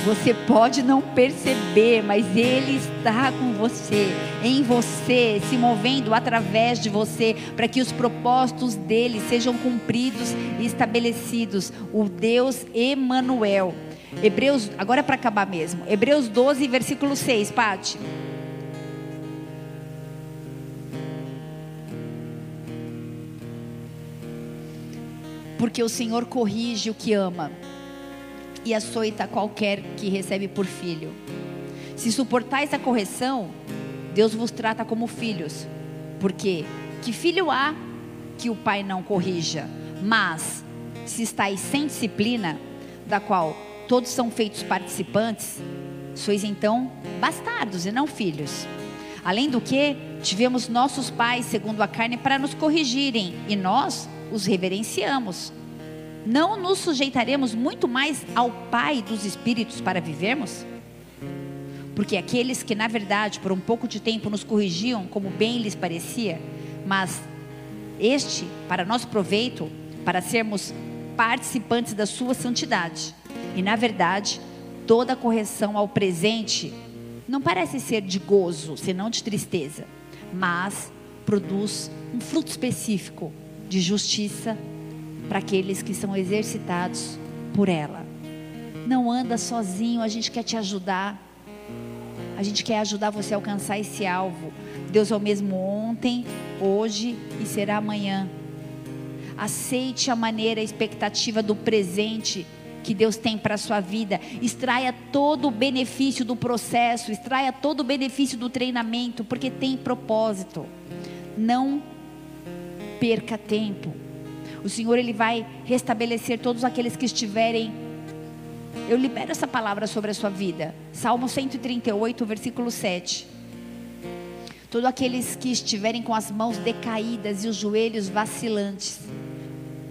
Você pode não perceber, mas Ele está com você, em você, se movendo através de você, para que os propósitos dele sejam cumpridos e estabelecidos. O Deus Emmanuel. Hebreus, agora é para acabar mesmo. Hebreus 12, versículo 6, Pati. Porque o Senhor corrige o que ama e açoita qualquer que recebe por filho. Se suportais a correção, Deus vos trata como filhos. Porque que filho há que o pai não corrija? Mas se estáis sem disciplina, da qual todos são feitos participantes, sois então bastardos e não filhos. Além do que, tivemos nossos pais, segundo a carne, para nos corrigirem, e nós os reverenciamos. Não nos sujeitaremos muito mais ao Pai dos Espíritos para vivermos? Porque aqueles que, na verdade, por um pouco de tempo nos corrigiam como bem lhes parecia, mas este, para nosso proveito, para sermos participantes da sua santidade. E, na verdade, toda correção ao presente não parece ser de gozo, senão de tristeza, mas produz um fruto específico de justiça para aqueles que são exercitados por ela. Não anda sozinho, a gente quer te ajudar. A gente quer ajudar você a alcançar esse alvo. Deus é o mesmo ontem, hoje e será amanhã. Aceite a maneira, a expectativa do presente que Deus tem para a sua vida. Extraia todo o benefício do processo, extraia todo o benefício do treinamento, porque tem propósito. Não perca tempo. O Senhor ele vai restabelecer todos aqueles que estiverem eu libero essa palavra sobre a sua vida. Salmo 138, versículo 7. Todos aqueles que estiverem com as mãos decaídas e os joelhos vacilantes,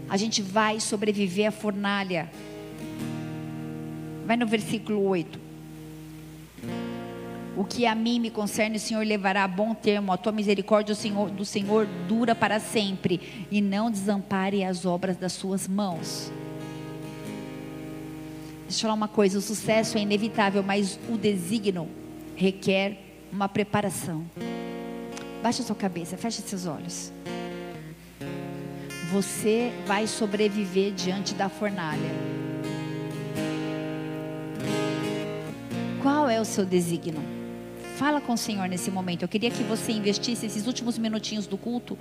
a gente vai sobreviver à fornalha. Vai no versículo 8. O que a mim me concerne, o Senhor levará a bom termo. A tua misericórdia do Senhor, do Senhor dura para sempre. E não desampare as obras das suas mãos. Deixa eu falar uma coisa: o sucesso é inevitável, mas o desígnio requer uma preparação. Baixa sua cabeça, feche seus olhos. Você vai sobreviver diante da fornalha. Qual é o seu desígnio? Fala com o Senhor nesse momento. Eu queria que você investisse esses últimos minutinhos do culto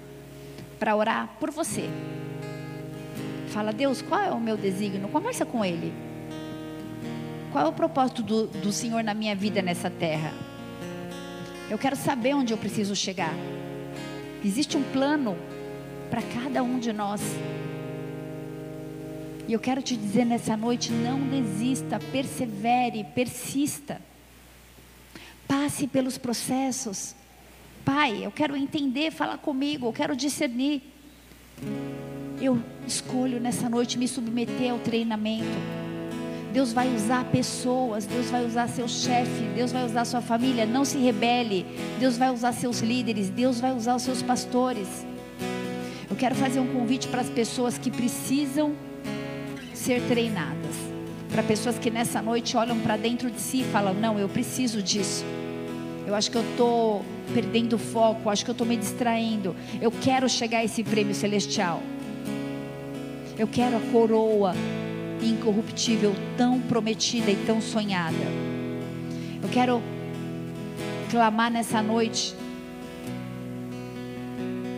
para orar por você. Fala, Deus, qual é o meu desígnio? Conversa com Ele. Qual é o propósito do, do Senhor na minha vida nessa terra? Eu quero saber onde eu preciso chegar. Existe um plano para cada um de nós. E eu quero te dizer nessa noite: não desista, persevere, persista. Passe pelos processos. Pai, eu quero entender, fala comigo, eu quero discernir. Eu escolho nessa noite me submeter ao treinamento. Deus vai usar pessoas, Deus vai usar seu chefe, Deus vai usar sua família. Não se rebele. Deus vai usar seus líderes, Deus vai usar os seus pastores. Eu quero fazer um convite para as pessoas que precisam ser treinadas. Para pessoas que nessa noite olham para dentro de si e falam: Não, eu preciso disso. Eu acho que eu estou perdendo foco, acho que eu estou me distraindo. Eu quero chegar a esse prêmio celestial. Eu quero a coroa incorruptível tão prometida e tão sonhada. Eu quero clamar nessa noite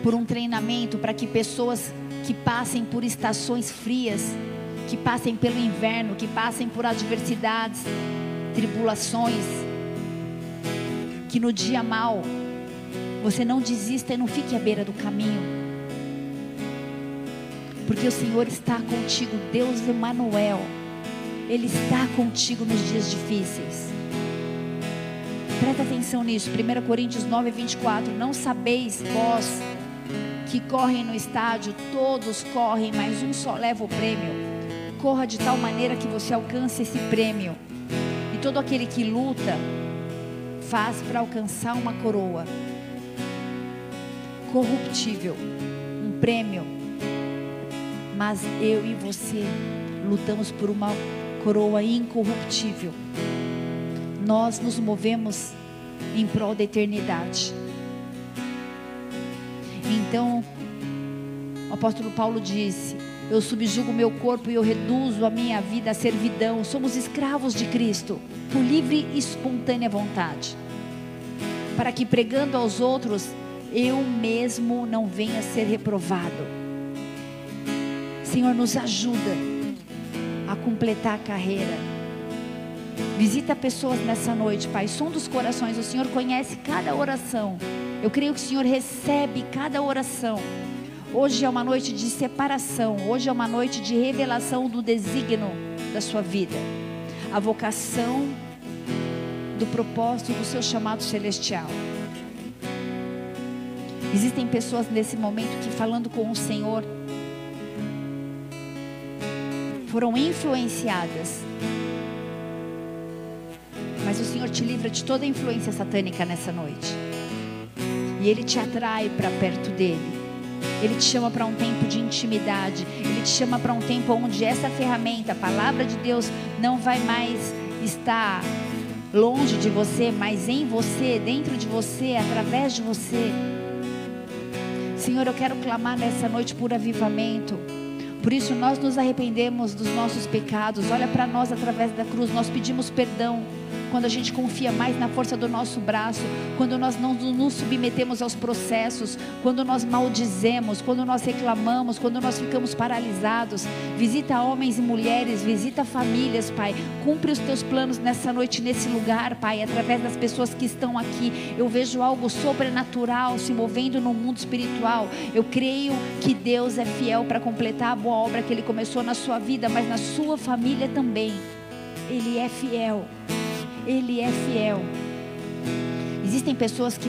por um treinamento para que pessoas que passem por estações frias que passem pelo inverno, que passem por adversidades, tribulações, que no dia mal você não desista e não fique à beira do caminho. Porque o Senhor está contigo, Deus Emanuel. Ele está contigo nos dias difíceis. Presta atenção nisso. 1 Coríntios 9, 24. Não sabeis vós que correm no estádio, todos correm, mas um só leva o prêmio corra de tal maneira que você alcance esse prêmio. E todo aquele que luta faz para alcançar uma coroa corruptível, um prêmio. Mas eu e você lutamos por uma coroa incorruptível. Nós nos movemos em prol da eternidade. Então, o apóstolo Paulo disse: eu subjugo meu corpo e eu reduzo a minha vida à servidão. Somos escravos de Cristo, por livre e espontânea vontade. Para que pregando aos outros, eu mesmo não venha ser reprovado. Senhor, nos ajuda a completar a carreira. Visita pessoas nessa noite, Pai. Som dos corações. O Senhor conhece cada oração. Eu creio que o Senhor recebe cada oração. Hoje é uma noite de separação. Hoje é uma noite de revelação do desígnio da sua vida. A vocação do propósito do seu chamado celestial. Existem pessoas nesse momento que, falando com o Senhor, foram influenciadas. Mas o Senhor te livra de toda influência satânica nessa noite. E Ele te atrai para perto dele. Ele te chama para um tempo de intimidade. Ele te chama para um tempo onde essa ferramenta, a palavra de Deus, não vai mais estar longe de você, mas em você, dentro de você, através de você. Senhor, eu quero clamar nessa noite por avivamento. Por isso nós nos arrependemos dos nossos pecados. Olha para nós através da cruz, nós pedimos perdão quando a gente confia mais na força do nosso braço, quando nós não nos submetemos aos processos, quando nós maldizemos, quando nós reclamamos, quando nós ficamos paralisados. Visita homens e mulheres, visita famílias, Pai. Cumpre os teus planos nessa noite, nesse lugar, Pai, através das pessoas que estão aqui. Eu vejo algo sobrenatural se movendo no mundo espiritual. Eu creio que Deus é fiel para completar a boa obra que Ele começou na sua vida, mas na sua família também. Ele é fiel. Ele é fiel. Existem pessoas que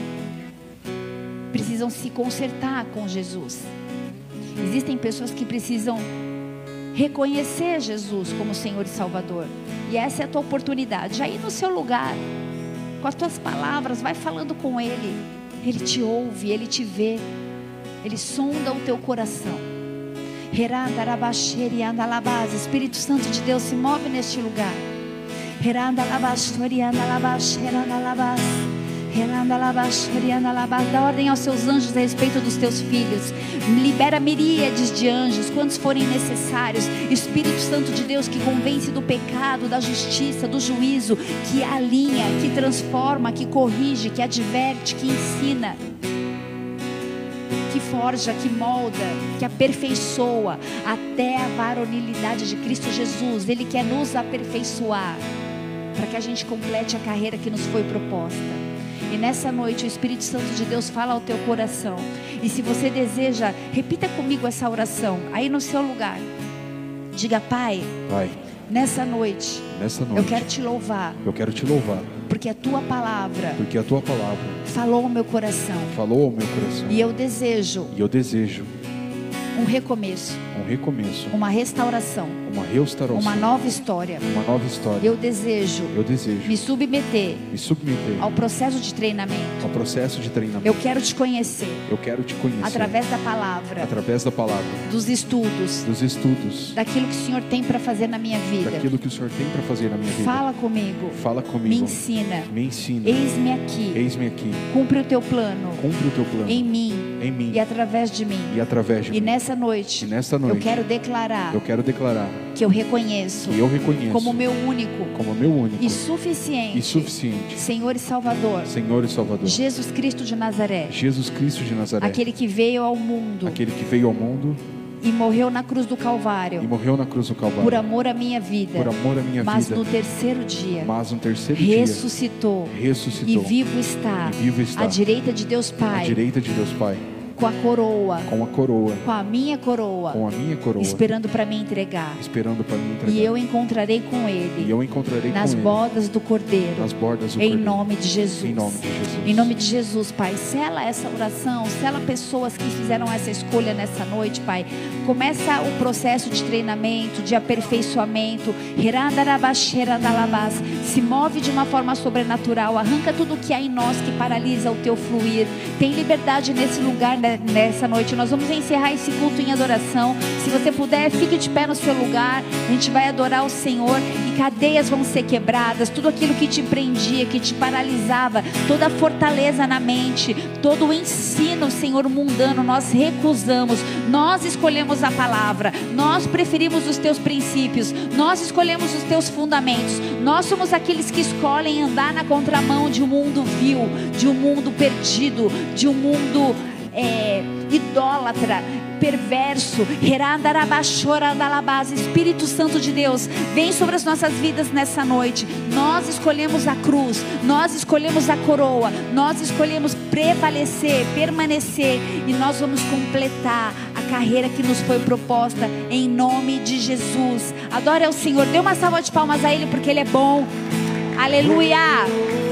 precisam se consertar com Jesus. Existem pessoas que precisam reconhecer Jesus como Senhor e Salvador. E essa é a tua oportunidade. Aí no seu lugar, com as tuas palavras, vai falando com Ele. Ele te ouve, Ele te vê. Ele sonda o teu coração. Espírito Santo de Deus se move neste lugar. Dá ordem aos seus anjos a respeito dos teus filhos. Libera miríades de anjos, quantos forem necessários. Espírito Santo de Deus que convence do pecado, da justiça, do juízo, que alinha, que transforma, que corrige, que adverte, que ensina que forja, que molda, que aperfeiçoa até a varonilidade de Cristo Jesus. Ele quer nos aperfeiçoar para que a gente complete a carreira que nos foi proposta. E nessa noite o Espírito Santo de Deus fala ao teu coração. E se você deseja, repita comigo essa oração aí no seu lugar. Diga, Pai. Pai. Nessa noite, nessa noite, eu quero te louvar. Eu quero te louvar. Porque a tua palavra, porque a tua palavra falou ao meu coração. Falou ao meu coração. E eu desejo. E eu desejo um recomeço. Um recomeço. Uma restauração. Uma restauração. Uma nova história. Uma nova história. Eu desejo. Eu desejo. Me submeter. Me submeter. Ao processo de treinamento. Ao processo de treinamento. Eu quero te conhecer. Eu quero te conhecer. Através da palavra. Através da palavra. Dos estudos. Dos estudos. Daquilo que o Senhor tem para fazer na minha vida. Daquilo que o Senhor tem para fazer na minha vida. Fala comigo. Fala comigo. Me ensina. Me ensina. Eis-me aqui. Eis-me aqui. Cumpre o teu plano. Cumpre o teu plano. Em mim. Em mim. E através de mim. E através de e mim. Nessa noite, e nessa noite. Eu quero declarar. Eu quero declarar. Que eu reconheço. Que eu reconheço. Como meu único. Como meu único. E suficiente. E suficiente. Senhor e Salvador. Senhor e Salvador. Jesus Cristo de Nazaré. Jesus Cristo de Nazaré. Aquele que veio ao mundo. Aquele que veio ao mundo. E morreu na cruz do Calvário. E morreu na cruz do Calvário. Por amor à minha vida. Por amor à minha mas vida. Mas no terceiro dia. Mas no terceiro ressuscitou. dia. Ressuscitou. E vivo está. E vivo está. À direita de Deus Pai. À direita de Deus Pai com a coroa, com a coroa, com a minha coroa, com a minha coroa, esperando para me entregar, esperando para me entregar. E eu encontrarei com ele, e eu encontrarei nas com ele, do cordeiro, nas bordas do em cordeiro, nome de Jesus, em nome de Jesus, em nome de Jesus, Pai, sela essa oração, sela pessoas que fizeram essa escolha nessa noite, Pai. Começa o processo de treinamento, de aperfeiçoamento, se move de uma forma sobrenatural, arranca tudo que há em nós que paralisa o teu fluir. Tem liberdade nesse lugar nessa noite. Nós vamos encerrar esse culto em adoração. Se você puder, fique de pé no seu lugar. A gente vai adorar o Senhor e cadeias vão ser quebradas. Tudo aquilo que te prendia, que te paralisava, toda a fortaleza na mente, todo o ensino, Senhor, mundano, nós recusamos. Nós escolhemos a palavra. Nós preferimos os teus princípios. Nós escolhemos os teus fundamentos. Nós somos aqueles que escolhem andar na contramão de um mundo vil, de um mundo perdido, de um mundo é, idólatra, perverso. Espírito Santo de Deus, vem sobre as nossas vidas nessa noite. Nós escolhemos a cruz, nós escolhemos a coroa, nós escolhemos prevalecer, permanecer e nós vamos completar a carreira que nos foi proposta em nome de Jesus. Adore ao Senhor, dê uma salva de palmas a Ele porque Ele é bom. Aleluia.